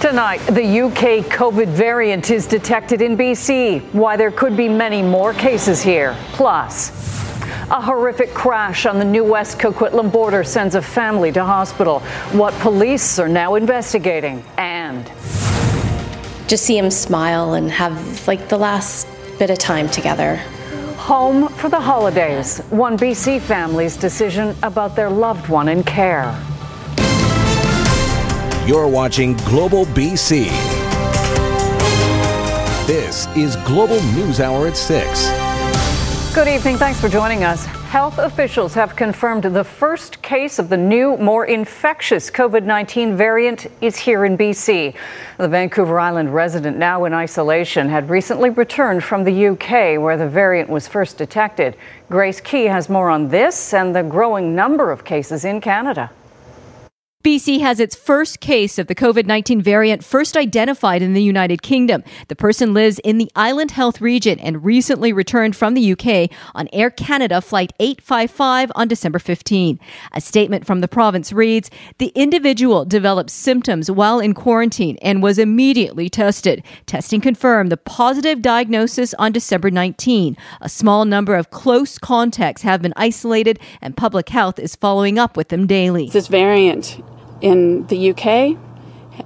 Tonight, the UK COVID variant is detected in BC. Why there could be many more cases here. Plus, a horrific crash on the new West Coquitlam border sends a family to hospital. What police are now investigating. And just see him smile and have like the last bit of time together. Home for the holidays. One BC family's decision about their loved one in care. You're watching Global BC. This is Global News Hour at 6. Good evening. Thanks for joining us. Health officials have confirmed the first case of the new, more infectious COVID 19 variant is here in BC. The Vancouver Island resident, now in isolation, had recently returned from the UK where the variant was first detected. Grace Ke has more on this and the growing number of cases in Canada. BC has its first case of the COVID 19 variant first identified in the United Kingdom. The person lives in the Island Health region and recently returned from the UK on Air Canada Flight 855 on December 15. A statement from the province reads The individual developed symptoms while in quarantine and was immediately tested. Testing confirmed the positive diagnosis on December 19. A small number of close contacts have been isolated, and public health is following up with them daily. This variant in the UK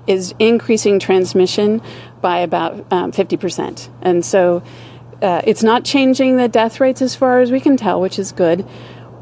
is increasing transmission by about um, 50%. And so uh, it's not changing the death rates as far as we can tell, which is good,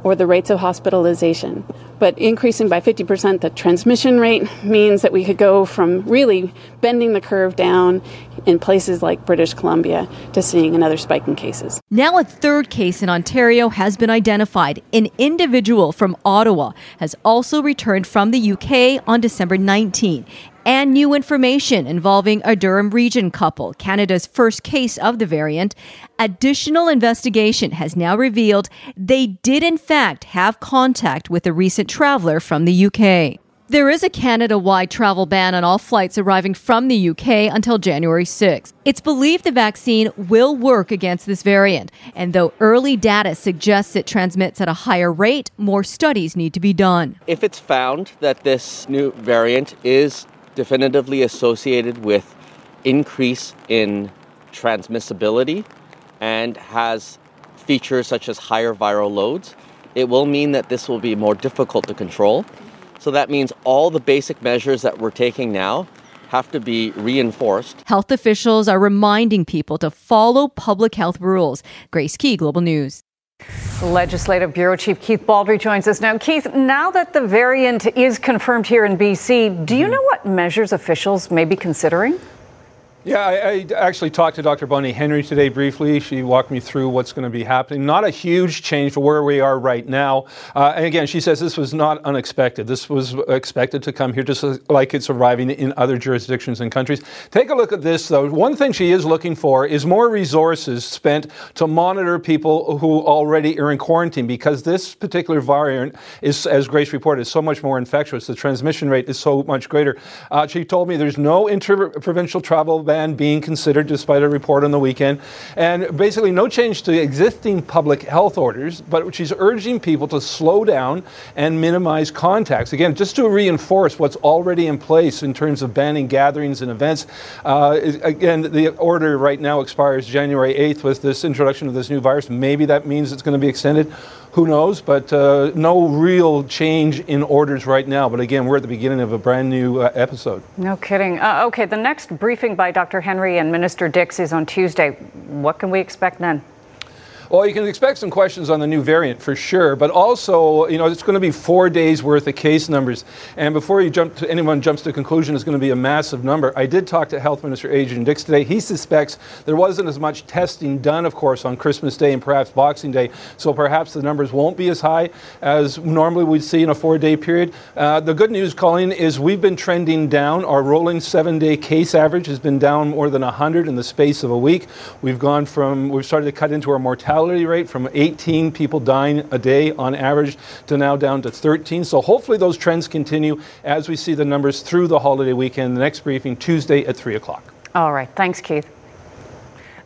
or the rates of hospitalization but increasing by 50% the transmission rate means that we could go from really bending the curve down in places like British Columbia to seeing another spike in cases. Now, a third case in Ontario has been identified. An individual from Ottawa has also returned from the UK on December 19 and new information involving a Durham region couple, Canada's first case of the variant. Additional investigation has now revealed they did, in fact, have contact with a recent traveler from the UK. There is a Canada wide travel ban on all flights arriving from the UK until January 6. It's believed the vaccine will work against this variant, and though early data suggests it transmits at a higher rate, more studies need to be done. If it's found that this new variant is definitively associated with increase in transmissibility and has features such as higher viral loads, it will mean that this will be more difficult to control. So that means all the basic measures that we're taking now have to be reinforced. Health officials are reminding people to follow public health rules. Grace Ke, Global News. Legislative Bureau Chief Keith Baldrey joins us now. Keith, now that the variant is confirmed here in BC, do you mm-hmm. know what measures officials may be considering? Yeah, I, I, actually talked to Dr. Bonnie Henry today briefly. She walked me through what's going to be happening. Not a huge change for where we are right now. Uh, and again, she says this was not unexpected. This was expected to come here just like it's arriving in other jurisdictions and countries. Take a look at this, though. One thing she is looking for is more resources spent to monitor people who already are in quarantine because this particular variant is, as Grace reported, so much more infectious. The transmission rate is so much greater. Uh, she told me there's no inter-provincial travel ban plan being considered despite a report on the weekend. And basically, no change to existing public health orders, but she's urging people to slow down and minimize contacts. Again, just to reinforce what's already in place in terms of banning gatherings and events. Uh, again, the order right now expires January 8th with this introduction of this new virus. Maybe that means it's going to be extended. Who knows? But uh, no real change in orders right now. But again, we're at the beginning of a brand new uh, episode. No kidding. Uh, okay, the next briefing by Dr. Henry and Minister Dix is on Tuesday. What can we expect then? Well, you can expect some questions on the new variant for sure, but also, you know, it's going to be four days worth of case numbers. And before you jump to, anyone jumps to conclusion, it's going to be a massive number. I did talk to Health Minister Adrian Dix today. He suspects there wasn't as much testing done, of course, on Christmas Day and perhaps Boxing Day, so perhaps the numbers won't be as high as normally we'd see in a four-day period. Uh, the good news, Colleen, is we've been trending down. Our rolling seven-day case average has been down more than 100 in the space of a week. We've gone from we've started to cut into our mortality rate from 18 people dying a day on average to now down to 13. So hopefully those trends continue as we see the numbers through the holiday weekend. The next briefing Tuesday at 3 o'clock. All right. Thanks, Keith.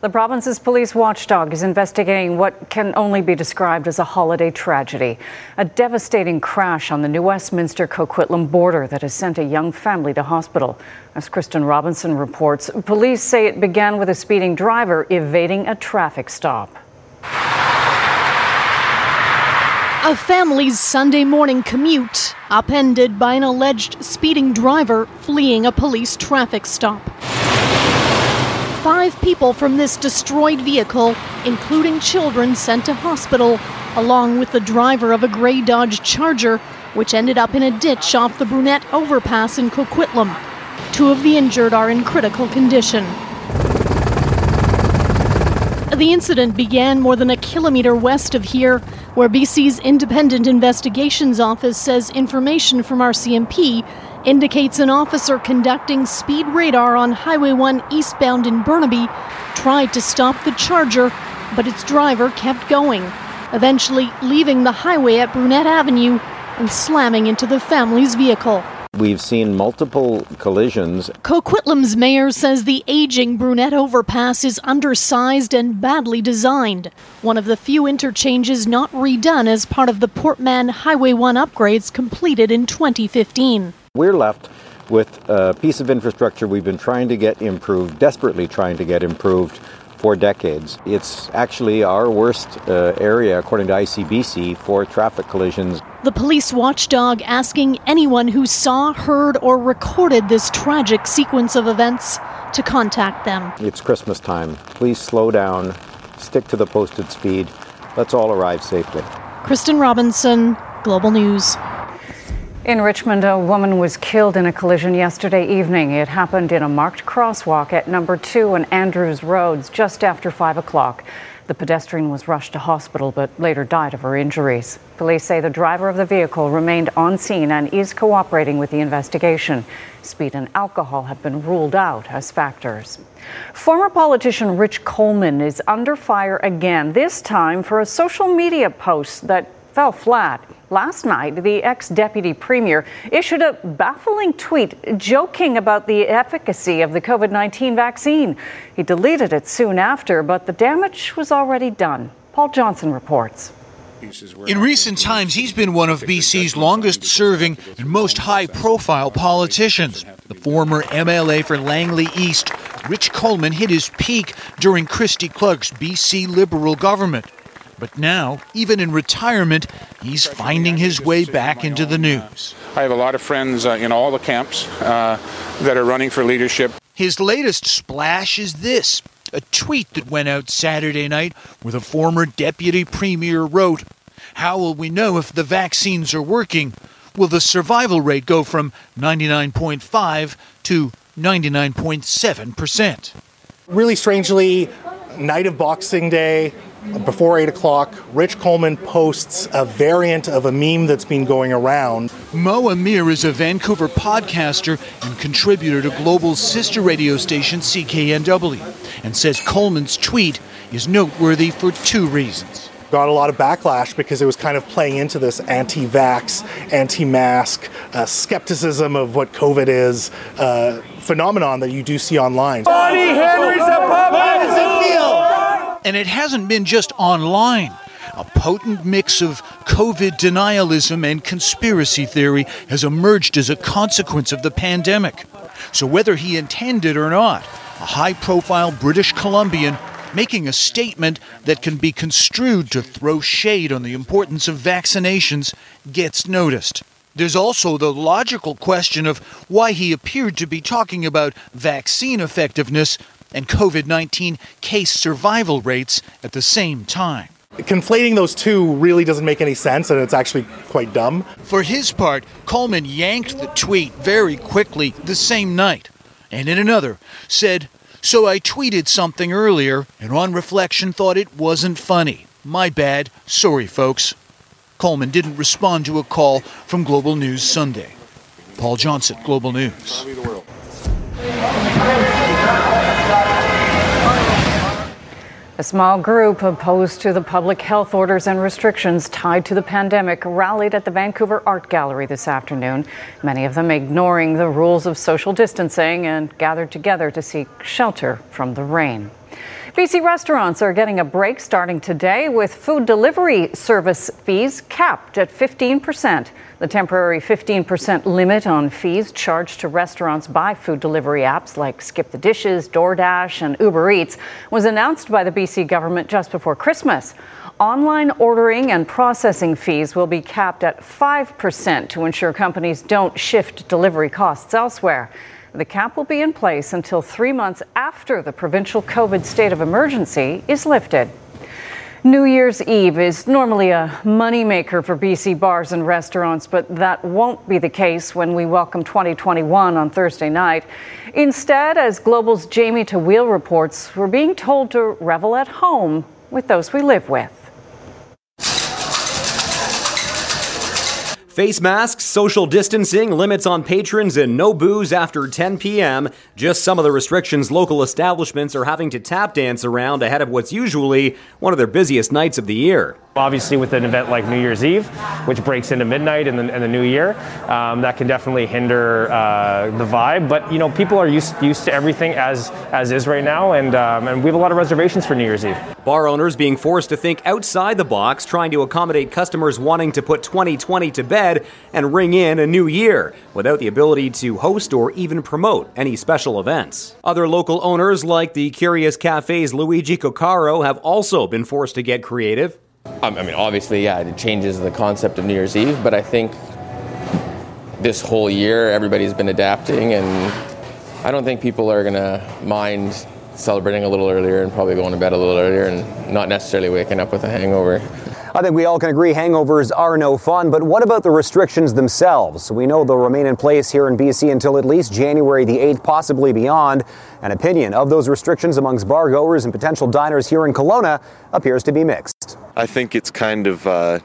The province's police watchdog is investigating what can only be described as a holiday tragedy. A devastating crash on the New Westminster Coquitlam border that has sent a young family to hospital. As Kristen Robinson reports, police say it began with a speeding driver evading a traffic stop. A family's Sunday morning commute upended by an alleged speeding driver fleeing a police traffic stop. Five people from this destroyed vehicle, including children sent to hospital, along with the driver of a gray Dodge Charger, which ended up in a ditch off the Brunette overpass in Coquitlam. Two of the injured are in critical condition. The incident began more than a kilometer west of here, where BC's Independent Investigations Office says information from RCMP indicates an officer conducting speed radar on Highway 1 eastbound in Burnaby tried to stop the Charger, but its driver kept going, eventually leaving the highway at Brunette Avenue and slamming into the family's vehicle. We've seen multiple collisions. Coquitlam's mayor says the aging Brunette overpass is undersized and badly designed. One of the few interchanges not redone as part of the Port Mann Highway 1 upgrades completed in 2015. We're left with a piece of infrastructure we've been trying to get improved, desperately trying to get improved for decades. It's actually our worst uh, area, according to ICBC, for traffic collisions. The police watchdog asking anyone who saw, heard, or recorded this tragic sequence of events to contact them. It's Christmas time. Please slow down, stick to the posted speed. Let's all arrive safely. Kristen Robinson, Global News. In Richmond, a woman was killed in a collision yesterday evening. It happened in a marked crosswalk at number two and Andrews Roads just after 5 o'clock. The pedestrian was rushed to hospital but later died of her injuries. Police say the driver of the vehicle remained on scene and is cooperating with the investigation. Speed and alcohol have been ruled out as factors. Former politician Rich Coleman is under fire again, this time for a social media post that fell flat. Last night, the ex deputy premier issued a baffling tweet joking about the efficacy of the COVID 19 vaccine. He deleted it soon after, but the damage was already done. Paul Johnson reports. In recent times, he's been one of BC's longest serving and most high profile politicians. The former MLA for Langley East, Rich Coleman, hit his peak during Christy Clark's BC Liberal government. But now, even in retirement, he's finding his way back into the news. I have a lot of friends uh, in all the camps uh, that are running for leadership. His latest splash is this a tweet that went out Saturday night where the former deputy premier wrote, How will we know if the vaccines are working? Will the survival rate go from 99.5 to 99.7%? Really strangely, night of Boxing Day, before 8 o'clock, Rich Coleman posts a variant of a meme that's been going around. Mo Amir is a Vancouver podcaster and contributor to Global's sister radio station CKNW and says Coleman's tweet is noteworthy for two reasons. Got a lot of backlash because it was kind of playing into this anti vax, anti mask, uh, skepticism of what COVID is uh, phenomenon that you do see online. Bonnie Henry's a puppet! How does it feel? And it hasn't been just online. A potent mix of COVID denialism and conspiracy theory has emerged as a consequence of the pandemic. So, whether he intended or not, a high profile British Columbian making a statement that can be construed to throw shade on the importance of vaccinations gets noticed. There's also the logical question of why he appeared to be talking about vaccine effectiveness and COVID 19 case survival rates at the same time. Conflating those two really doesn't make any sense, and it's actually quite dumb. For his part, Coleman yanked the tweet very quickly the same night, and in another said, So I tweeted something earlier, and on reflection thought it wasn't funny. My bad. Sorry, folks. Coleman didn't respond to a call from Global News Sunday. Paul Johnson, Global News. A small group opposed to the public health orders and restrictions tied to the pandemic rallied at the Vancouver Art Gallery this afternoon, many of them ignoring the rules of social distancing and gathered together to seek shelter from the rain. BC restaurants are getting a break starting today with food delivery service fees capped at 15%. The temporary 15% limit on fees charged to restaurants by food delivery apps like Skip the Dishes, DoorDash, and Uber Eats was announced by the BC government just before Christmas. Online ordering and processing fees will be capped at 5% to ensure companies don't shift delivery costs elsewhere. The cap will be in place until three months after the provincial COVID state of emergency is lifted. New Year's Eve is normally a moneymaker for BC bars and restaurants, but that won't be the case when we welcome 2021 on Thursday night. Instead, as Global's Jamie Tawil reports, we're being told to revel at home with those we live with. Face masks, social distancing, limits on patrons, and no booze after 10 p.m. Just some of the restrictions local establishments are having to tap dance around ahead of what's usually one of their busiest nights of the year. Obviously, with an event like New Year's Eve, which breaks into midnight in the, in the new year, um, that can definitely hinder uh, the vibe. But you know, people are used used to everything as as is right now, and um, and we have a lot of reservations for New Year's Eve. Bar owners being forced to think outside the box, trying to accommodate customers wanting to put 2020 to bed and ring in a new year without the ability to host or even promote any special events. Other local owners, like the Curious Cafe's Luigi Coccaro, have also been forced to get creative. Um, I mean, obviously, yeah, it changes the concept of New Year's Eve, but I think this whole year everybody's been adapting, and I don't think people are going to mind celebrating a little earlier and probably going to bed a little earlier and not necessarily waking up with a hangover. I think we all can agree hangovers are no fun, but what about the restrictions themselves? We know they'll remain in place here in BC until at least January the 8th, possibly beyond. An opinion of those restrictions amongst bar goers and potential diners here in Kelowna appears to be mixed. I think it's kind of uh,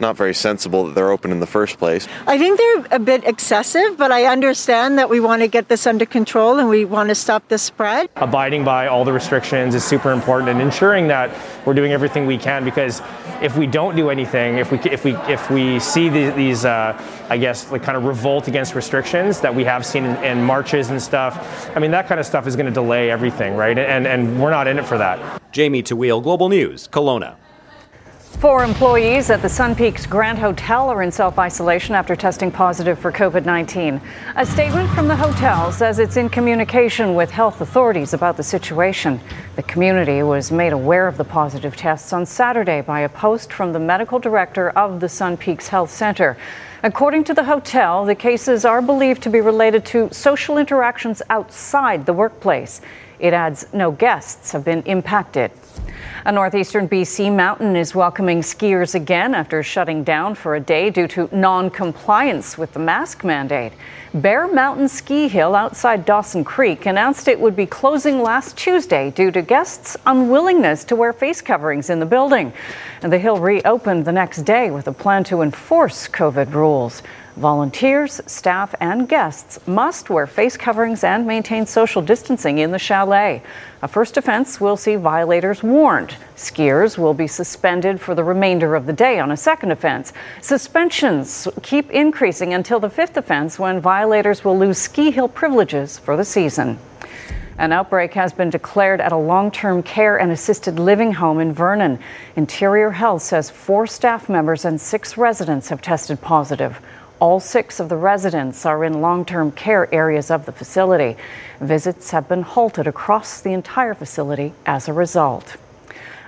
not very sensible that they're open in the first place. I think they're a bit excessive, but I understand that we want to get this under control and we want to stop the spread. Abiding by all the restrictions is super important and ensuring that we're doing everything we can because if we don't do anything, if we if we if we see the, these, uh, I guess, like kind of revolt against restrictions that we have seen in, in marches and stuff, I mean that kind of stuff is going to delay everything, right? And and we're not in it for that. Jamie Tawil, Global News, Kelowna. Four employees at the Sun Peaks Grand Hotel are in self isolation after testing positive for COVID 19. A statement from the hotel says it's in communication with health authorities about the situation. The community was made aware of the positive tests on Saturday by a post from the medical director of the Sun Peaks Health Center. According to the hotel, the cases are believed to be related to social interactions outside the workplace. It adds no guests have been impacted. A northeastern BC mountain is welcoming skiers again after shutting down for a day due to non compliance with the mask mandate. Bear Mountain Ski Hill outside Dawson Creek announced it would be closing last Tuesday due to guests' unwillingness to wear face coverings in the building. And the hill reopened the next day with a plan to enforce COVID rules. Volunteers, staff, and guests must wear face coverings and maintain social distancing in the chalet. A first offense will see violators warned. Skiers will be suspended for the remainder of the day on a second offense. Suspensions keep increasing until the fifth offense when violators will lose ski hill privileges for the season. An outbreak has been declared at a long term care and assisted living home in Vernon. Interior Health says four staff members and six residents have tested positive. All six of the residents are in long term care areas of the facility. Visits have been halted across the entire facility as a result.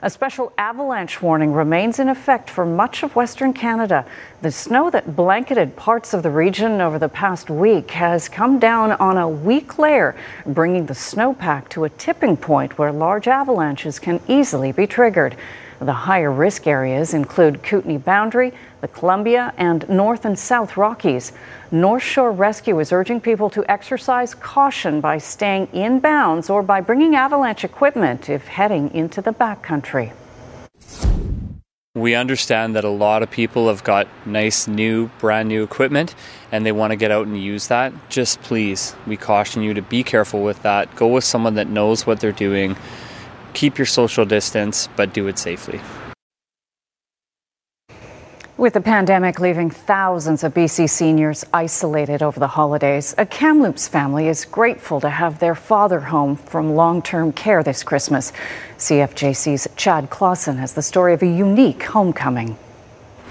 A special avalanche warning remains in effect for much of Western Canada. The snow that blanketed parts of the region over the past week has come down on a weak layer, bringing the snowpack to a tipping point where large avalanches can easily be triggered. The higher risk areas include Kootenay Boundary, the Columbia, and North and South Rockies. North Shore Rescue is urging people to exercise caution by staying in bounds or by bringing avalanche equipment if heading into the backcountry. We understand that a lot of people have got nice, new, brand new equipment and they want to get out and use that. Just please, we caution you to be careful with that. Go with someone that knows what they're doing keep your social distance, but do it safely. With the pandemic leaving thousands of BC seniors isolated over the holidays, a Kamloops family is grateful to have their father home from long term care this Christmas. CFJC's Chad Klassen has the story of a unique homecoming.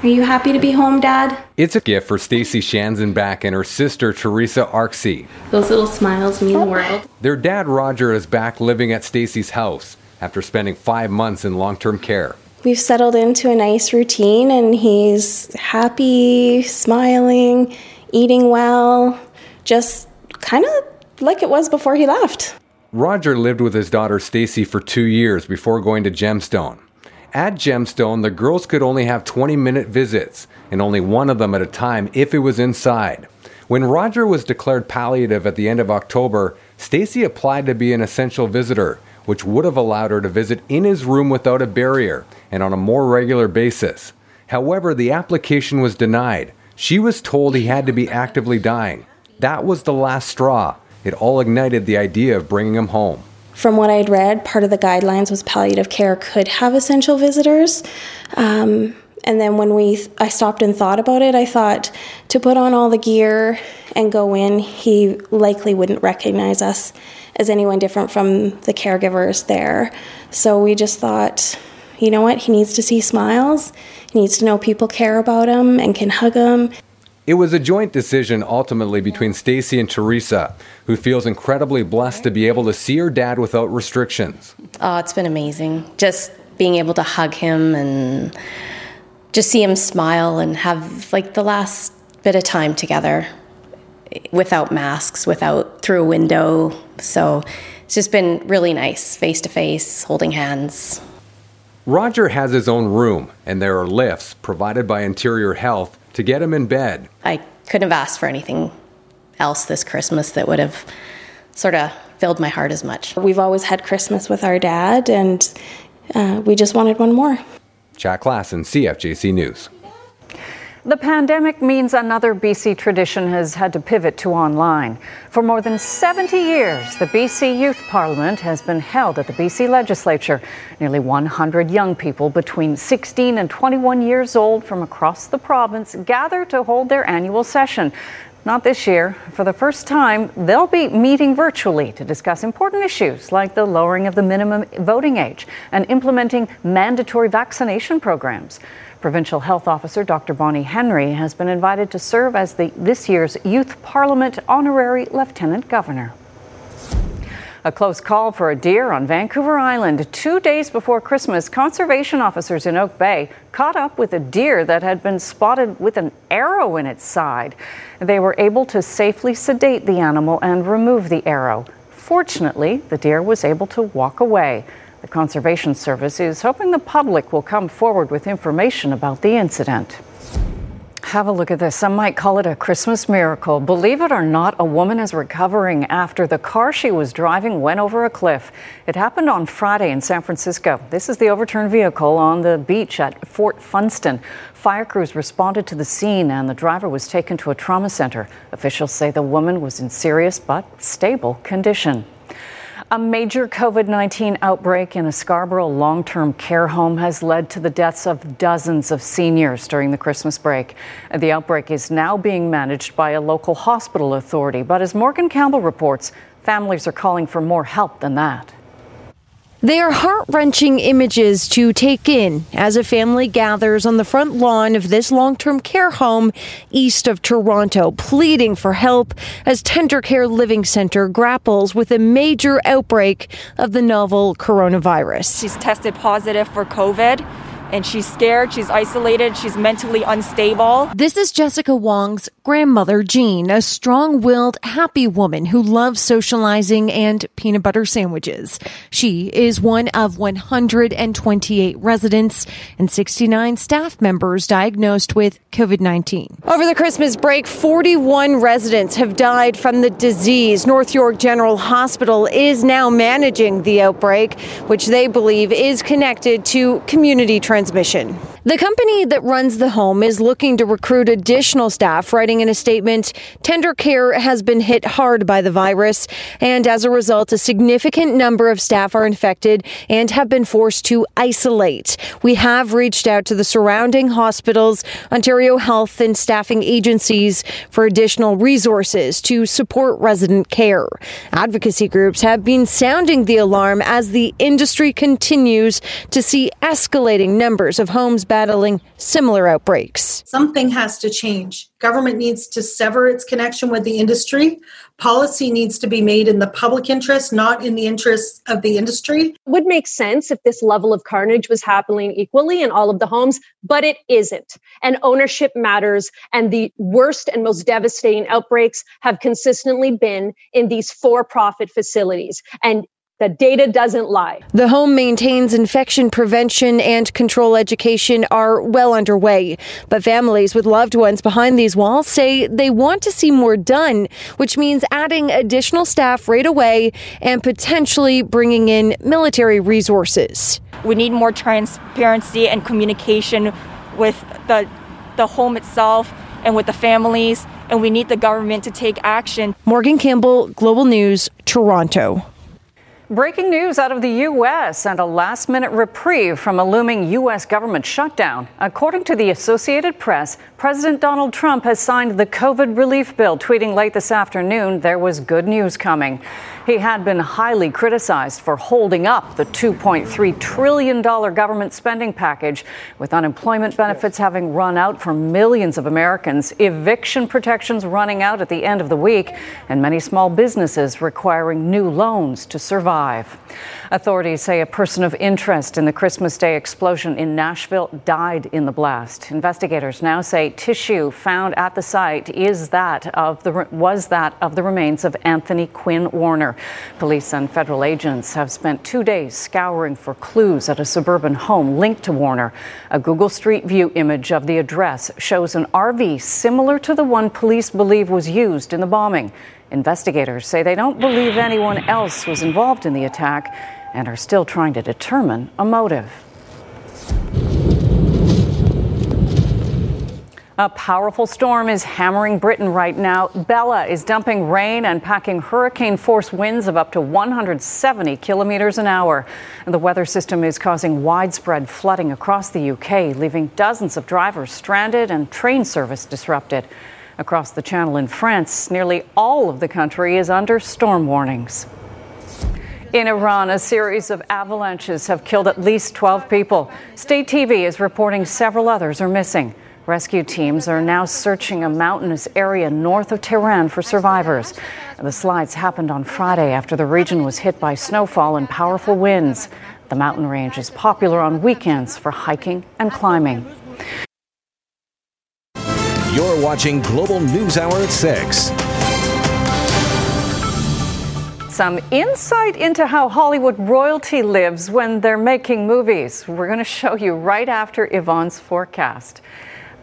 Are you happy to be home, Dad? It's a gift for Stacy Shanzenbach and her sister Teresa Arksey. Those little smiles mean the world. Their dad Roger is back living at Stacy's house after spending five months in long term care. We've settled into a nice routine, and he's happy, smiling, eating well, just kind of like it was before he left. Roger lived with his daughter Stacy for two years before going to Gemstone. At Gemstone, the girls could only have 20 minute visits, and only one of them at a time if it was inside. When Roger was declared palliative at the end of October, Stacy applied to be an essential visitor which would have allowed her to visit in his room without a barrier and on a more regular basis. However, the application was denied. She was told he had to be actively dying. That was the last straw. It all ignited the idea of bringing him home. From what I'd read, part of the guidelines was palliative care could have essential visitors. Um, and then when we I stopped and thought about it, I thought to put on all the gear and go in, he likely wouldn't recognize us as anyone different from the caregivers there. So we just thought, you know what, he needs to see smiles. He needs to know people care about him and can hug him. It was a joint decision ultimately between Stacy and Teresa, who feels incredibly blessed to be able to see her dad without restrictions. Oh, it's been amazing. Just being able to hug him and just see him smile and have like the last bit of time together without masks, without through a window. So it's just been really nice, face to face, holding hands. Roger has his own room, and there are lifts provided by Interior Health to get him in bed. I couldn't have asked for anything else this Christmas that would have sort of filled my heart as much. We've always had Christmas with our dad, and uh, we just wanted one more. Chad Klassen, CFJC News. The pandemic means another BC tradition has had to pivot to online. For more than 70 years, the BC Youth Parliament has been held at the BC Legislature. Nearly 100 young people between 16 and 21 years old from across the province gather to hold their annual session. Not this year. For the first time, they'll be meeting virtually to discuss important issues like the lowering of the minimum voting age and implementing mandatory vaccination programs. Provincial Health Officer Dr. Bonnie Henry has been invited to serve as the this year's Youth Parliament Honorary Lieutenant Governor. A close call for a deer on Vancouver Island. Two days before Christmas, conservation officers in Oak Bay caught up with a deer that had been spotted with an arrow in its side. They were able to safely sedate the animal and remove the arrow. Fortunately, the deer was able to walk away. The Conservation Service is hoping the public will come forward with information about the incident. Have a look at this. Some might call it a Christmas miracle. Believe it or not, a woman is recovering after the car she was driving went over a cliff. It happened on Friday in San Francisco. This is the overturned vehicle on the beach at Fort Funston. Fire crews responded to the scene and the driver was taken to a trauma center. Officials say the woman was in serious but stable condition. A major COVID 19 outbreak in a Scarborough long term care home has led to the deaths of dozens of seniors during the Christmas break. The outbreak is now being managed by a local hospital authority, but as Morgan Campbell reports, families are calling for more help than that. They are heart wrenching images to take in as a family gathers on the front lawn of this long term care home east of Toronto, pleading for help as Tender Care Living Center grapples with a major outbreak of the novel coronavirus. She's tested positive for COVID and she's scared, she's isolated, she's mentally unstable. This is Jessica Wong's grandmother, Jean, a strong willed, happy woman who loves socializing and peanut butter sandwiches. She is one of 128 residents and 69 staff members diagnosed with COVID 19. Over the Christmas break, 41 residents have died from the disease. North York General Hospital is now managing the outbreak, which they believe is connected to community transmission transmission. The company that runs the home is looking to recruit additional staff, writing in a statement Tender Care has been hit hard by the virus, and as a result, a significant number of staff are infected and have been forced to isolate. We have reached out to the surrounding hospitals, Ontario Health, and staffing agencies for additional resources to support resident care. Advocacy groups have been sounding the alarm as the industry continues to see escalating numbers of homes battling similar outbreaks. Something has to change. Government needs to sever its connection with the industry. Policy needs to be made in the public interest, not in the interests of the industry. It would make sense if this level of carnage was happening equally in all of the homes, but it isn't. And ownership matters. And the worst and most devastating outbreaks have consistently been in these for profit facilities. And the data doesn't lie. The home maintains infection prevention and control education are well underway, but families with loved ones behind these walls say they want to see more done, which means adding additional staff right away and potentially bringing in military resources. We need more transparency and communication with the the home itself and with the families and we need the government to take action. Morgan Campbell, Global News, Toronto. Breaking news out of the U.S. and a last minute reprieve from a looming U.S. government shutdown. According to the Associated Press, President Donald Trump has signed the COVID relief bill, tweeting late this afternoon there was good news coming. He had been highly criticized for holding up the $2.3 trillion government spending package, with unemployment benefits having run out for millions of Americans, eviction protections running out at the end of the week, and many small businesses requiring new loans to survive. Authorities say a person of interest in the Christmas Day explosion in Nashville died in the blast. Investigators now say tissue found at the site is that of the was that of the remains of Anthony Quinn Warner. Police and federal agents have spent two days scouring for clues at a suburban home linked to Warner. A Google Street View image of the address shows an RV similar to the one police believe was used in the bombing. Investigators say they don't believe anyone else was involved in the attack and are still trying to determine a motive. A powerful storm is hammering Britain right now. Bella is dumping rain and packing hurricane force winds of up to 170 kilometers an hour. And the weather system is causing widespread flooding across the UK, leaving dozens of drivers stranded and train service disrupted. Across the channel in France, nearly all of the country is under storm warnings. In Iran, a series of avalanches have killed at least 12 people. State TV is reporting several others are missing. Rescue teams are now searching a mountainous area north of Tehran for survivors. The slides happened on Friday after the region was hit by snowfall and powerful winds. The mountain range is popular on weekends for hiking and climbing. You're watching Global News Hour at 6. Some insight into how Hollywood royalty lives when they're making movies. We're going to show you right after Yvonne's forecast.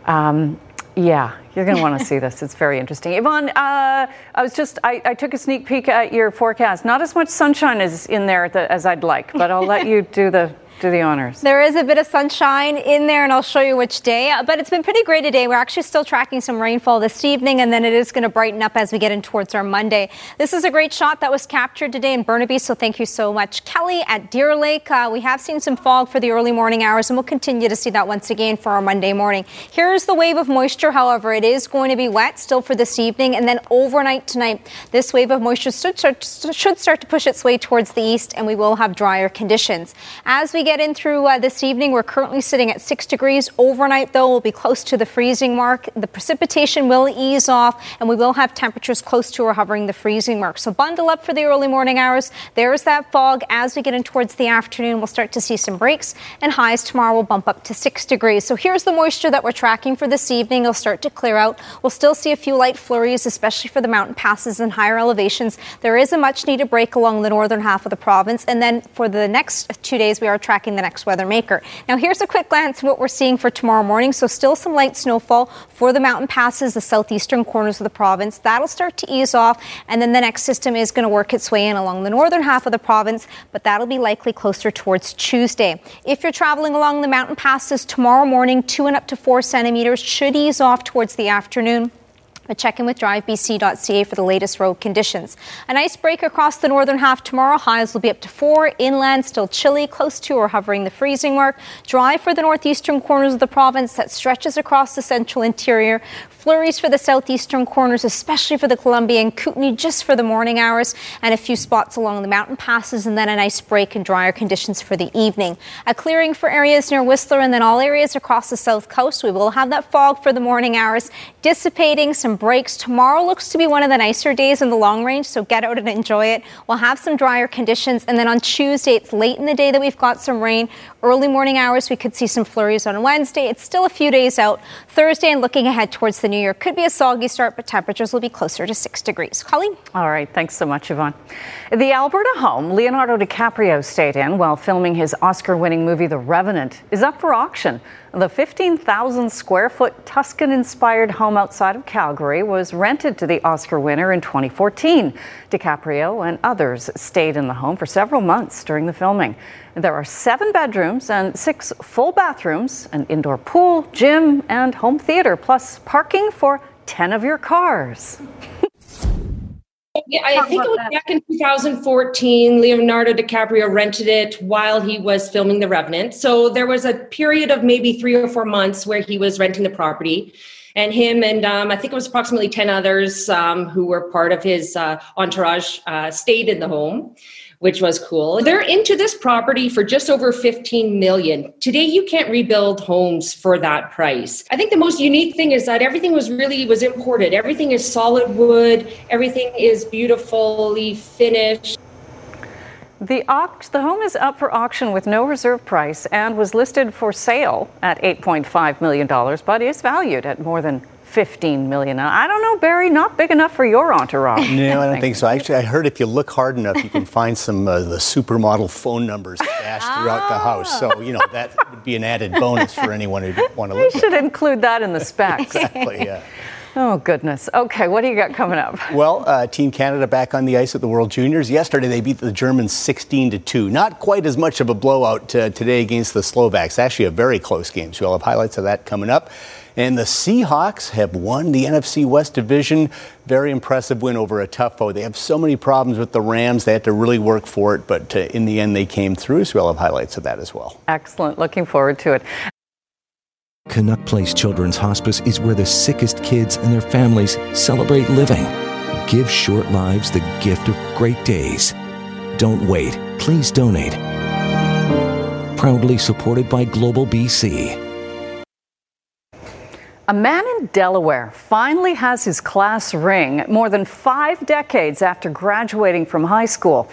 Um, yeah, you're going to want to see this. It's very interesting. Yvonne, uh, I was just, I, I, took a sneak peek at your forecast. Not as much sunshine is in there as I'd like, but I'll let you do the do the honors. There is a bit of sunshine in there, and I'll show you which day. Uh, but it's been pretty great today. We're actually still tracking some rainfall this evening, and then it is going to brighten up as we get in towards our Monday. This is a great shot that was captured today in Burnaby, so thank you so much, Kelly at Deer Lake. Uh, we have seen some fog for the early morning hours, and we'll continue to see that once again for our Monday morning. Here's the wave of moisture, however, it is going to be wet still for this evening, and then overnight tonight, this wave of moisture should start, should start to push its way towards the east, and we will have drier conditions. As we get in through uh, this evening, we're currently sitting at six degrees. Overnight, though, we'll be close to the freezing mark. The precipitation will ease off, and we will have temperatures close to or hovering the freezing mark. So bundle up for the early morning hours. There's that fog. As we get in towards the afternoon, we'll start to see some breaks, and highs tomorrow will bump up to six degrees. So here's the moisture that we're tracking for this evening. It'll start to clear out. We'll still see a few light flurries, especially for the mountain passes and higher elevations. There is a much needed break along the northern half of the province, and then for the next two days, we are tracking the next weather maker. Now, here's a quick glance at what we're seeing for tomorrow morning. So, still some light snowfall for the mountain passes, the southeastern corners of the province. That'll start to ease off, and then the next system is going to work its way in along the northern half of the province, but that'll be likely closer towards Tuesday. If you're traveling along the mountain passes tomorrow morning, two and up to four centimeters should ease off towards the afternoon. But check in with drivebc.ca for the latest road conditions. An ice break across the northern half tomorrow. Highs will be up to four. Inland still chilly, close to or hovering the freezing mark. Dry for the northeastern corners of the province that stretches across the central interior. Flurries for the southeastern corners, especially for the Columbia and Kootenay, just for the morning hours, and a few spots along the mountain passes, and then a nice break and drier conditions for the evening. A clearing for areas near Whistler, and then all areas across the south coast. We will have that fog for the morning hours, dissipating some breaks. Tomorrow looks to be one of the nicer days in the long range, so get out and enjoy it. We'll have some drier conditions, and then on Tuesday, it's late in the day that we've got some rain. Early morning hours, we could see some flurries on Wednesday. It's still a few days out. Thursday, and looking ahead towards the new year, could be a soggy start, but temperatures will be closer to six degrees. Colleen? All right, thanks so much, Yvonne. The Alberta home Leonardo DiCaprio stayed in while filming his Oscar winning movie The Revenant is up for auction. The 15,000 square foot Tuscan inspired home outside of Calgary was rented to the Oscar winner in 2014. DiCaprio and others stayed in the home for several months during the filming. There are seven bedrooms and six full bathrooms, an indoor pool, gym, and home theater, plus parking for 10 of your cars. Yeah, I think it was back in 2014. Leonardo DiCaprio rented it while he was filming The Revenant. So there was a period of maybe three or four months where he was renting the property. And him and um, I think it was approximately 10 others um, who were part of his uh, entourage uh, stayed in the home which was cool. They're into this property for just over 15 million. Today you can't rebuild homes for that price. I think the most unique thing is that everything was really was imported. Everything is solid wood, everything is beautifully finished. The, the home is up for auction with no reserve price and was listed for sale at $8.5 million, but is valued at more than 15 million. I don't know, Barry, not big enough for your entourage. No, I don't think so. Actually, I heard if you look hard enough, you can find some uh, the supermodel phone numbers stashed throughout the house. So, you know, that would be an added bonus for anyone who want to look. We live should include that in the specs. exactly, yeah. Oh, goodness. Okay, what do you got coming up? Well, uh, Team Canada back on the ice at the World Juniors. Yesterday, they beat the Germans 16 to 2. Not quite as much of a blowout uh, today against the Slovaks. Actually, a very close game. So, we'll have highlights of that coming up. And the Seahawks have won the NFC West Division. Very impressive win over a tough foe. They have so many problems with the Rams. They had to really work for it, but uh, in the end, they came through. So, we'll have highlights of that as well. Excellent. Looking forward to it. Canuck Place Children's Hospice is where the sickest kids and their families celebrate living. Give short lives the gift of great days. Don't wait. Please donate. Proudly supported by Global BC. A man in Delaware finally has his class ring more than five decades after graduating from high school.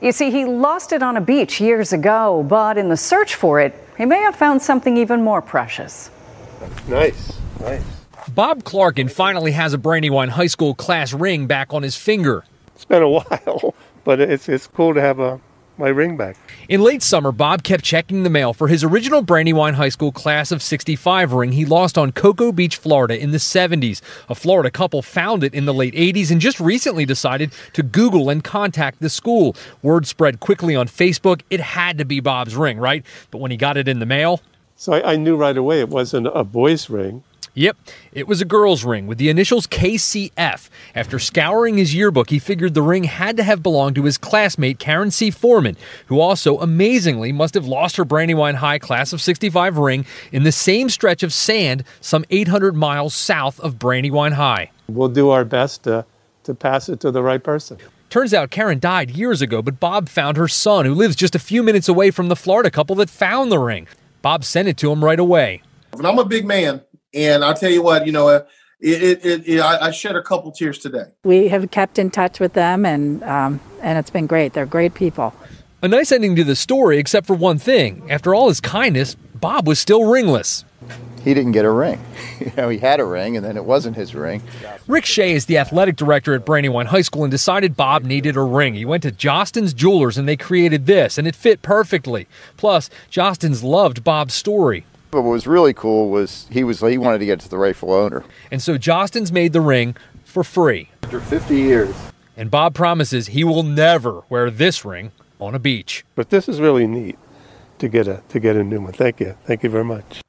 You see, he lost it on a beach years ago, but in the search for it, he may have found something even more precious. Nice, nice. Bob Clarkin finally has a Brandywine High School class ring back on his finger. It's been a while, but it's it's cool to have a my ring back. In late summer, Bob kept checking the mail for his original Brandywine High School class of 65 ring he lost on Cocoa Beach, Florida in the 70s. A Florida couple found it in the late 80s and just recently decided to Google and contact the school. Word spread quickly on Facebook. It had to be Bob's ring, right? But when he got it in the mail, So I, I knew right away it wasn't a boy's ring. Yep, it was a girl's ring with the initials KCF. After scouring his yearbook, he figured the ring had to have belonged to his classmate Karen C. Foreman, who also amazingly must have lost her Brandywine High class of 65 ring in the same stretch of sand some 800 miles south of Brandywine High. We'll do our best to, to pass it to the right person. Turns out Karen died years ago, but Bob found her son, who lives just a few minutes away from the Florida couple that found the ring. Bob sent it to him right away. And I'm a big man, and I'll tell you what, you know, uh, it, it, it, it I, I shed a couple tears today. We have kept in touch with them, and um, and it's been great. They're great people. A nice ending to the story, except for one thing. After all his kindness, Bob was still ringless. He didn't get a ring. you know, he had a ring, and then it wasn't his ring. Rick Shea is the athletic director at Brandywine High School and decided Bob needed a ring. He went to Jostens Jewelers and they created this, and it fit perfectly. Plus, Jostens loved Bob's story. But what was really cool was he was he wanted to get to the rightful owner. And so Jostens made the ring for free. After 50 years. And Bob promises he will never wear this ring on a beach. But this is really neat to get a to get a new one. Thank you. Thank you very much.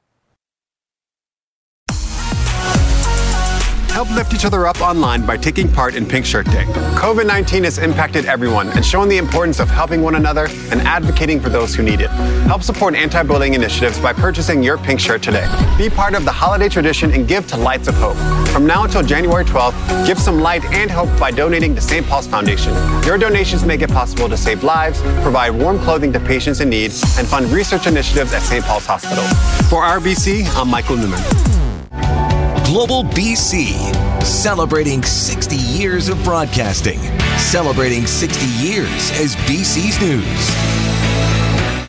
Help lift each other up online by taking part in Pink Shirt Day. COVID 19 has impacted everyone and shown the importance of helping one another and advocating for those who need it. Help support anti bullying initiatives by purchasing your pink shirt today. Be part of the holiday tradition and give to Lights of Hope. From now until January 12th, give some light and hope by donating to St. Paul's Foundation. Your donations make it possible to save lives, provide warm clothing to patients in need, and fund research initiatives at St. Paul's Hospital. For RBC, I'm Michael Newman. Global BC, celebrating 60 years of broadcasting, celebrating 60 years as BC's News.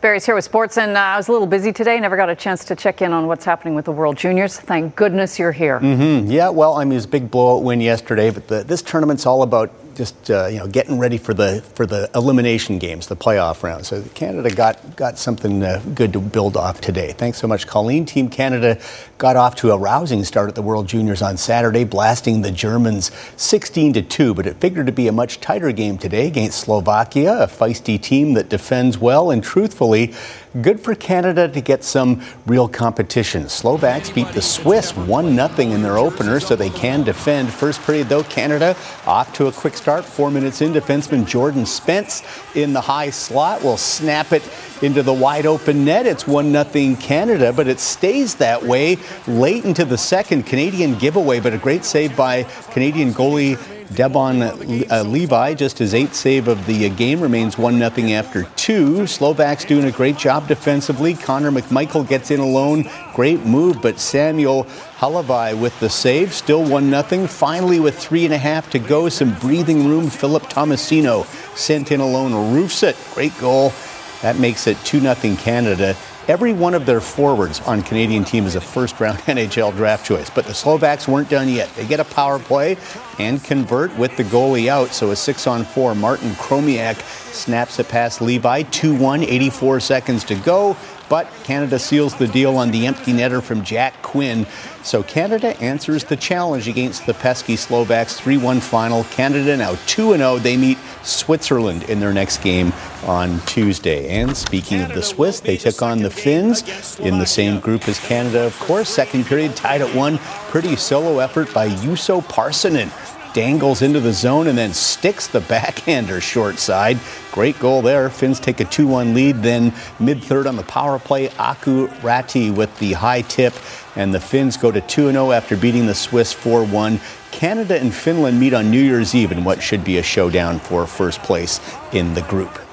Barry's here with sports, and uh, I was a little busy today. Never got a chance to check in on what's happening with the World Juniors. Thank goodness you're here. Mm-hmm. Yeah, well, I mean, it was a big blowout win yesterday, but the, this tournament's all about just uh, you know getting ready for the for the elimination games, the playoff round. So Canada got got something uh, good to build off today. Thanks so much, Colleen. Team Canada got off to a rousing start at the World Juniors on Saturday, blasting the Germans 16 to two. But it figured to be a much tighter game today against Slovakia, a feisty team that defends well and truthfully. Good for Canada to get some real competition. Slovaks beat the Swiss 1 0 in their opener, so they can defend. First period, though, Canada off to a quick start. Four minutes in, defenseman Jordan Spence in the high slot will snap it into the wide open net. It's 1 0 Canada, but it stays that way late into the second. Canadian giveaway, but a great save by Canadian goalie Devon uh, Levi, just his eighth save of the uh, game, remains 1 0 after two. Slovaks doing a great job defensively. Connor McMichael gets in alone. Great move, but Samuel Hlavaj with the save. Still 1 0. Finally, with three and a half to go, some breathing room. Philip Tomasino sent in alone, roofs it. Great goal. That makes it 2 0 Canada. Every one of their forwards on Canadian team is a first round NHL draft choice, but the Slovaks weren't done yet. They get a power play and convert with the goalie out. So a six on four, Martin Chromiak snaps it past Levi. 2 1, 84 seconds to go. But Canada seals the deal on the empty netter from Jack Quinn. So Canada answers the challenge against the pesky Slovaks 3 1 final. Canada now 2 0. They meet Switzerland in their next game on Tuesday. And speaking of the Swiss, they took on the Finns in the same group as Canada, of course. Second period tied at one. Pretty solo effort by Juuso Parssinen dangles into the zone and then sticks the backhander short side. Great goal there. Finns take a 2 1 lead. Then mid third on the power play, Aku Räty with the high tip. And the Finns go to 2 0 after beating the Swiss 4 1. Canada and Finland meet on New Year's Eve in what should be a showdown for first place in the group.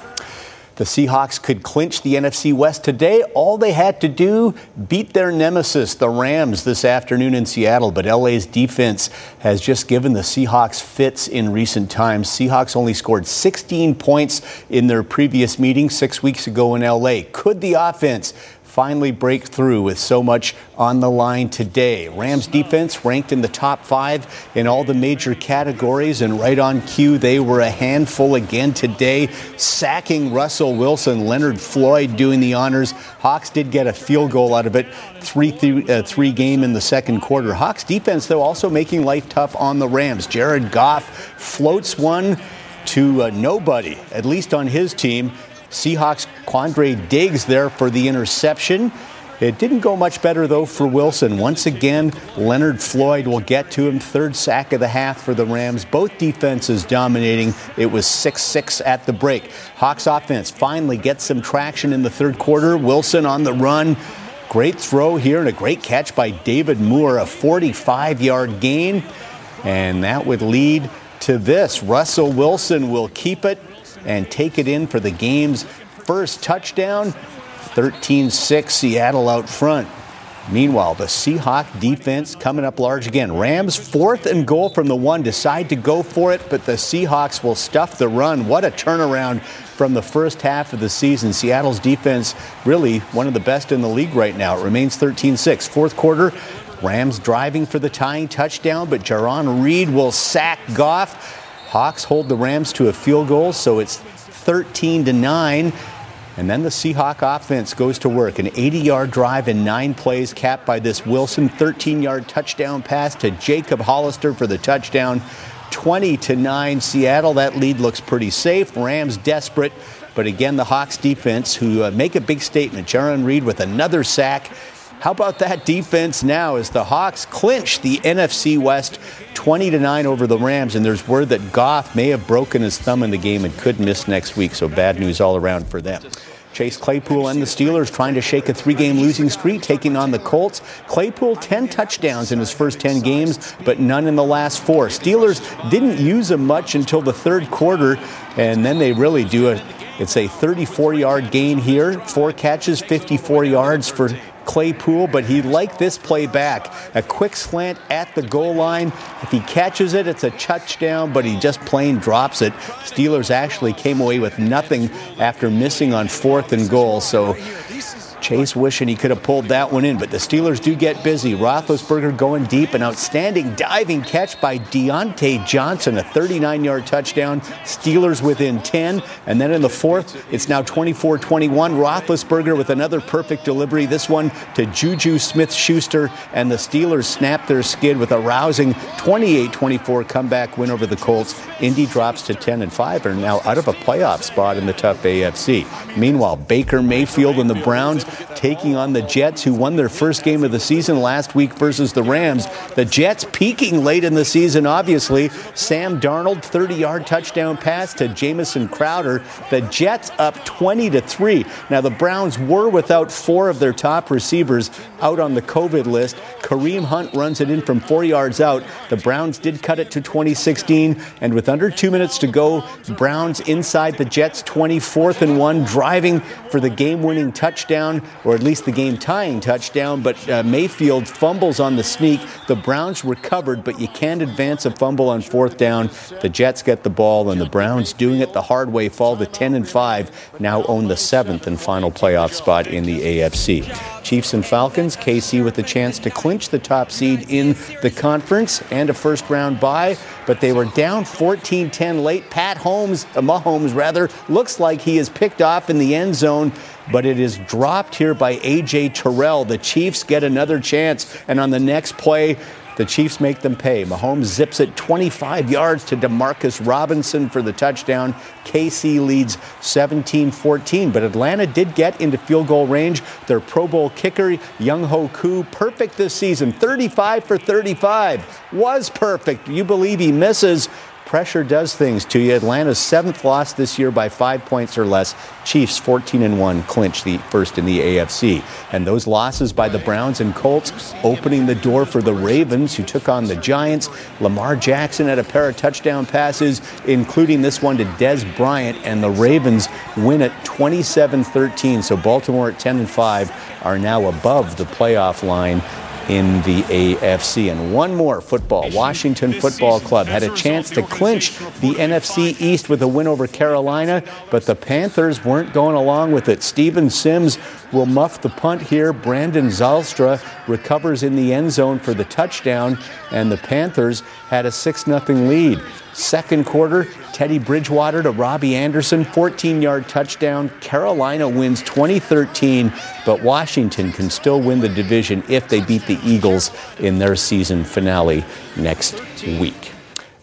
The Seahawks could clinch the NFC West today. All they had to do, beat their nemesis, the Rams, this afternoon in Seattle. But LA's defense has just given the Seahawks fits in recent times. Seahawks only scored 16 points in their previous meeting six weeks ago in LA. Could the offense finally break through with so much on the line today. Rams defense ranked in the top five in all the major categories, and right on cue, they were a handful again today, sacking Russell Wilson, Leonard Floyd doing the honors. Hawks did get a field goal out of it, three th- uh, three game in the second quarter. Hawks defense though also making life tough on the Rams. Jared Goff floats one to uh, nobody, at least on his team. Seahawks Quandre Diggs there for the interception. It didn't go much better, though, for Wilson. Once again, Leonard Floyd will get to him. Third sack of the half for the Rams. Both defenses dominating. It was 6 6 at the break. Hawks offense finally gets some traction in the third quarter. Wilson on the run. Great throw here and a great catch by David Moore, a 45 yard gain. And that would lead to this. Russell Wilson will keep it and take it in for the game's first touchdown. 13 6 Seattle out front. Meanwhile, the Seahawk defense coming up large again. Rams fourth and goal from the one decide to go for it, but the Seahawks will stuff the run. What a turnaround from the first half of the season. Seattle's defense really one of the best in the league right now. It remains 13 6. Fourth quarter, Rams driving for the tying touchdown, but Jarran Reed will sack Goff. Hawks hold the Rams to a field goal, so it's 13 to 9. And then the Seahawk offense goes to work. An 80 yard drive in nine plays, capped by this Wilson 13 yard touchdown pass to Jacob Hollister for the touchdown. 20 to 9 Seattle. That lead looks pretty safe. Rams desperate. But again, the Hawks defense, who uh, make a big statement. Jarran Reed with another sack. How about that defense now as the Hawks clinch the NFC West 20 to 9 over the Rams and there's word that Goff may have broken his thumb in the game and could miss next week so bad news all around for them. Chase Claypool and the Steelers trying to shake a three game losing streak, taking on the Colts. Claypool, 10 touchdowns in his first 10 games, but none in the last four. Steelers didn't use him much until the third quarter, and then they really do a it's a 34 yard gain here, four catches, 54 yards for Claypool, but he liked this play back. A quick slant at the goal line. If he catches it, it's a touchdown, but he just plain drops it. Steelers actually came away with nothing after missing on fourth and goal. So Chase wishing he could have pulled that one in, but the Steelers do get busy. Roethlisberger going deep, an outstanding diving catch by Diontae Johnson, a 39-yard touchdown. Steelers within 10, and then in the fourth, it's now 24-21. Roethlisberger with another perfect delivery. This one to Juju Smith-Schuster, and the Steelers snap their skid with a rousing 28-24 comeback win over the Colts. Indy drops to 10 and 5, and are now out of a playoff spot in the tough AFC. Meanwhile, Baker Mayfield and the Browns taking on the Jets, who won their first game of the season last week versus the Rams. The Jets peaking late in the season, obviously. Sam Darnold, 30 yard touchdown pass to Jamison Crowder. The Jets up 20 to 3. Now, the Browns were without four of their top receivers out on the COVID list. Kareem Hunt runs it in from four yards out. The Browns did cut it to 2016, and with under two minutes to go, Browns inside the Jets 24th and one, driving for the game winning touchdown or at least the game tying touchdown. But uh, Mayfield fumbles on the sneak. The Browns recovered, but you can't advance a fumble on fourth down. The Jets get the ball, and the Browns, doing it the hard way, fall to 10 and 5, now own the seventh and final playoff spot in the AFC. Chiefs and Falcons, KC with a chance to clinch the top seed in the conference and a first round bye, but they were down 14 10 late. Pat Holmes, uh, Mahomes rather, looks like he is picked off in the end zone but it is dropped here by A.J. Terrell. The Chiefs get another chance, and on the next play, the Chiefs make them pay. Mahomes zips it 25 yards to Demarcus Robinson for the touchdown. KC leads 17 14, but Atlanta did get into field goal range. Their Pro Bowl kicker, Younghoe Koo, perfect this season 35 for 35. Was perfect. You believe he misses. Pressure does things to you. Atlanta's seventh loss this year by five points or less. Chiefs 14 and 1 clinch the first in the AFC. And those losses by the Browns and Colts opening the door for the Ravens, who took on the Giants. Lamar Jackson had a pair of touchdown passes, including this one to Dez Bryant, and the Ravens win it 27 13. So Baltimore at 10 and 5 are now above the playoff line in the AFC. And one more football. Washington Football Club had a chance to clinch the NFC East with a win over Carolina, but the Panthers weren't going along with it. Steven Sims will muff the punt here. Brandon Zylstra recovers in the end zone for the touchdown, and the Panthers had a 6 0 lead. Second quarter, Teddy Bridgewater to Robbie Anderson, 14 yard touchdown. Carolina wins 2013, but Washington can still win the division if they beat the Eagles in their season finale next week.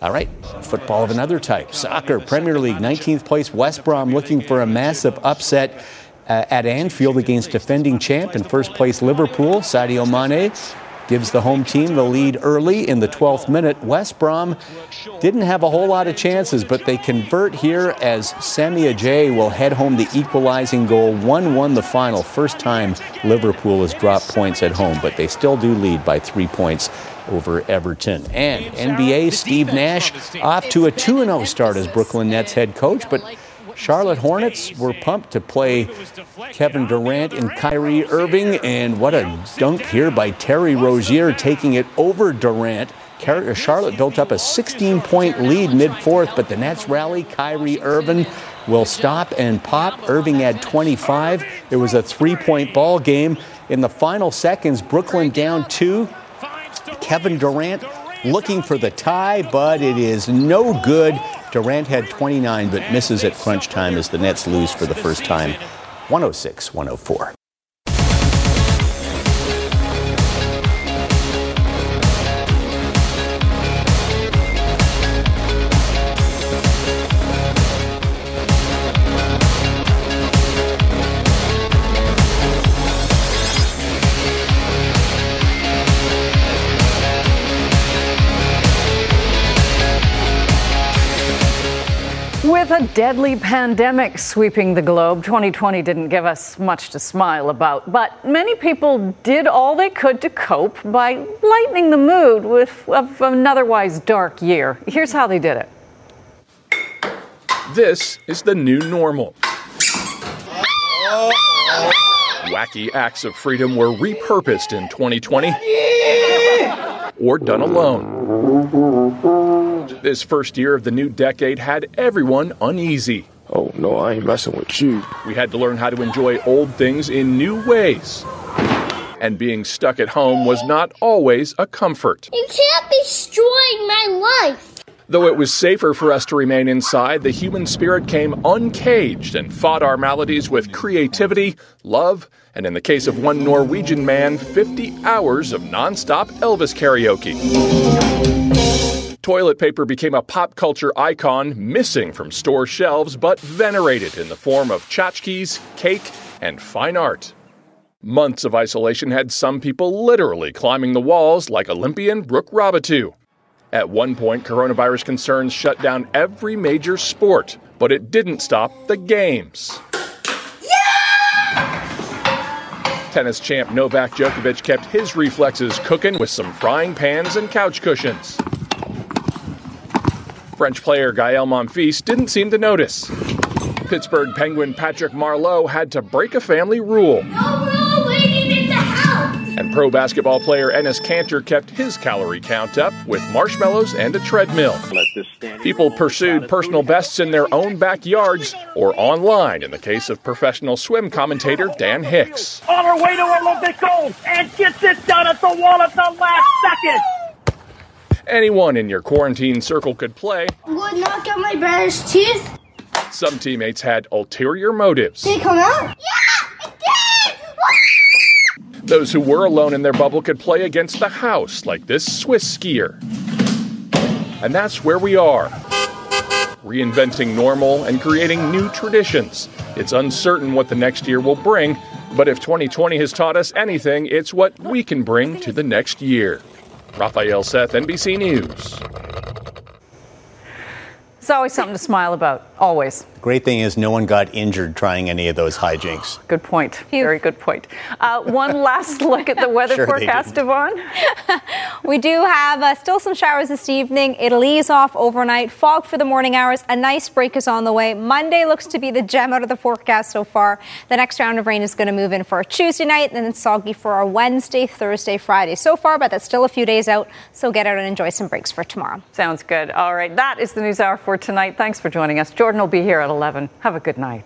All right, football of another type. Soccer, Premier League, 19th place, West Brom looking for a massive upset. Uh, at Anfield against defending champ and first place Liverpool. Sadio Mane gives the home team the lead early in the 12th minute. West Brom didn't have a whole lot of chances, but they convert here as Semi Ajayi will head home the equalizing goal. 1 1 the final. First time Liverpool has dropped points at home, but they still do lead by three points over Everton. And NBA Steve Nash off to a 2 0 start as Brooklyn Nets head coach, but Charlotte Hornets were pumped to play Kevin Durant and Kyrie Irving, and what a dunk here by Terry Rozier taking it over Durant. Charlotte built up a 16 point lead mid fourth, but the Nets rally. Kyrie Irving will stop and pop. Irving had 25. It was a three point ball game. In the final seconds, Brooklyn down two. Kevin Durant looking for the tie, but it is no good. Durant had 29 but misses at crunch time as the Nets lose for the first time 106 104. With a deadly pandemic sweeping the globe, 2020 didn't give us much to smile about, but many people did all they could to cope by lightening the mood with of an otherwise dark year. Here's how they did it. This is the new normal. Wacky acts of freedom were repurposed in 2020 or done alone. This first year of the new decade had everyone uneasy. Oh, no, I ain't messing with you. We had to learn how to enjoy old things in new ways. And being stuck at home was not always a comfort. You can't be destroying my life. Though it was safer for us to remain inside, the human spirit came uncaged and fought our maladies with creativity, love, and in the case of one Norwegian man, 50 hours of nonstop Elvis karaoke. Toilet paper became a pop culture icon, missing from store shelves but venerated in the form of tchotchkes, cake, and fine art. Months of isolation had some people literally climbing the walls like Olympian Brooke Raboutou. At one point, coronavirus concerns shut down every major sport, but it didn't stop the games. Tennis champ Novak Djokovic kept his reflexes cooking with some frying pans and couch cushions. French player Gael Monfils didn't seem to notice. Pittsburgh Penguin Patrick Marleau had to break a family rule. No rule waiting in the house. And pro basketball player Enes Kanter kept his calorie count up with marshmallows and a treadmill. People pursued personal bests in their own backyards or online in the case of professional swim commentator Dan Hicks. On her way to Olympic gold and gets it done at the wall at the last second. Anyone in your quarantine circle could play. I'm going to knock out my brother's teeth. Some teammates had ulterior motives. Did it come out? Yeah, it did! Those who were alone in their bubble could play against the house, like this Swiss skier. And that's where we are. Reinventing normal and creating new traditions. It's uncertain what the next year will bring, but if 2020 has taught us anything, it's what we can bring to the next year. Raphael Seth, NBC News. It's always something to smile about, always. Great thing is, no one got injured trying any of those hijinks. Good point. Very good point. Uh, one last look at the weather Sure they forecast, Yvonne. We do have uh, still some showers this evening. It'll ease off overnight. Fog for the morning hours. A nice break is on the way. Monday looks to be the gem out of the forecast so far. The next round of rain is going to move in for our Tuesday night, and then it's soggy for our Wednesday, Thursday, Friday so far, but that's still a few days out. So get out and enjoy some breaks for tomorrow. Sounds good. All right, that is the news hour for tonight. Thanks for joining us. Jordan will be here at 11. Have a good night.